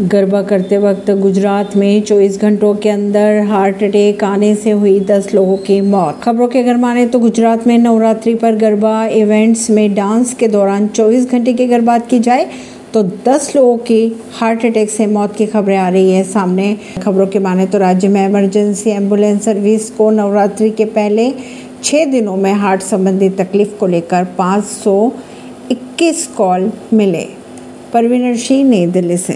गरबा करते वक्त गुजरात में 24 घंटों के अंदर हार्ट अटैक आने से हुई 10 लोगों की मौत। खबरों के अगर माने तो गुजरात में नवरात्रि पर गरबा इवेंट्स में डांस के दौरान 24 घंटे की अगर बात की जाए तो 10 लोगों की हार्ट अटैक से मौत की खबरें आ रही है सामने। खबरों के माने तो राज्य में इमरजेंसी एंबुलेंस सर्विस को नवरात्रि के पहले छः दिनों में हार्ट संबंधी तकलीफ़ को लेकर 521 कॉल मिले। परवीन सिंह नई दिल्ली से।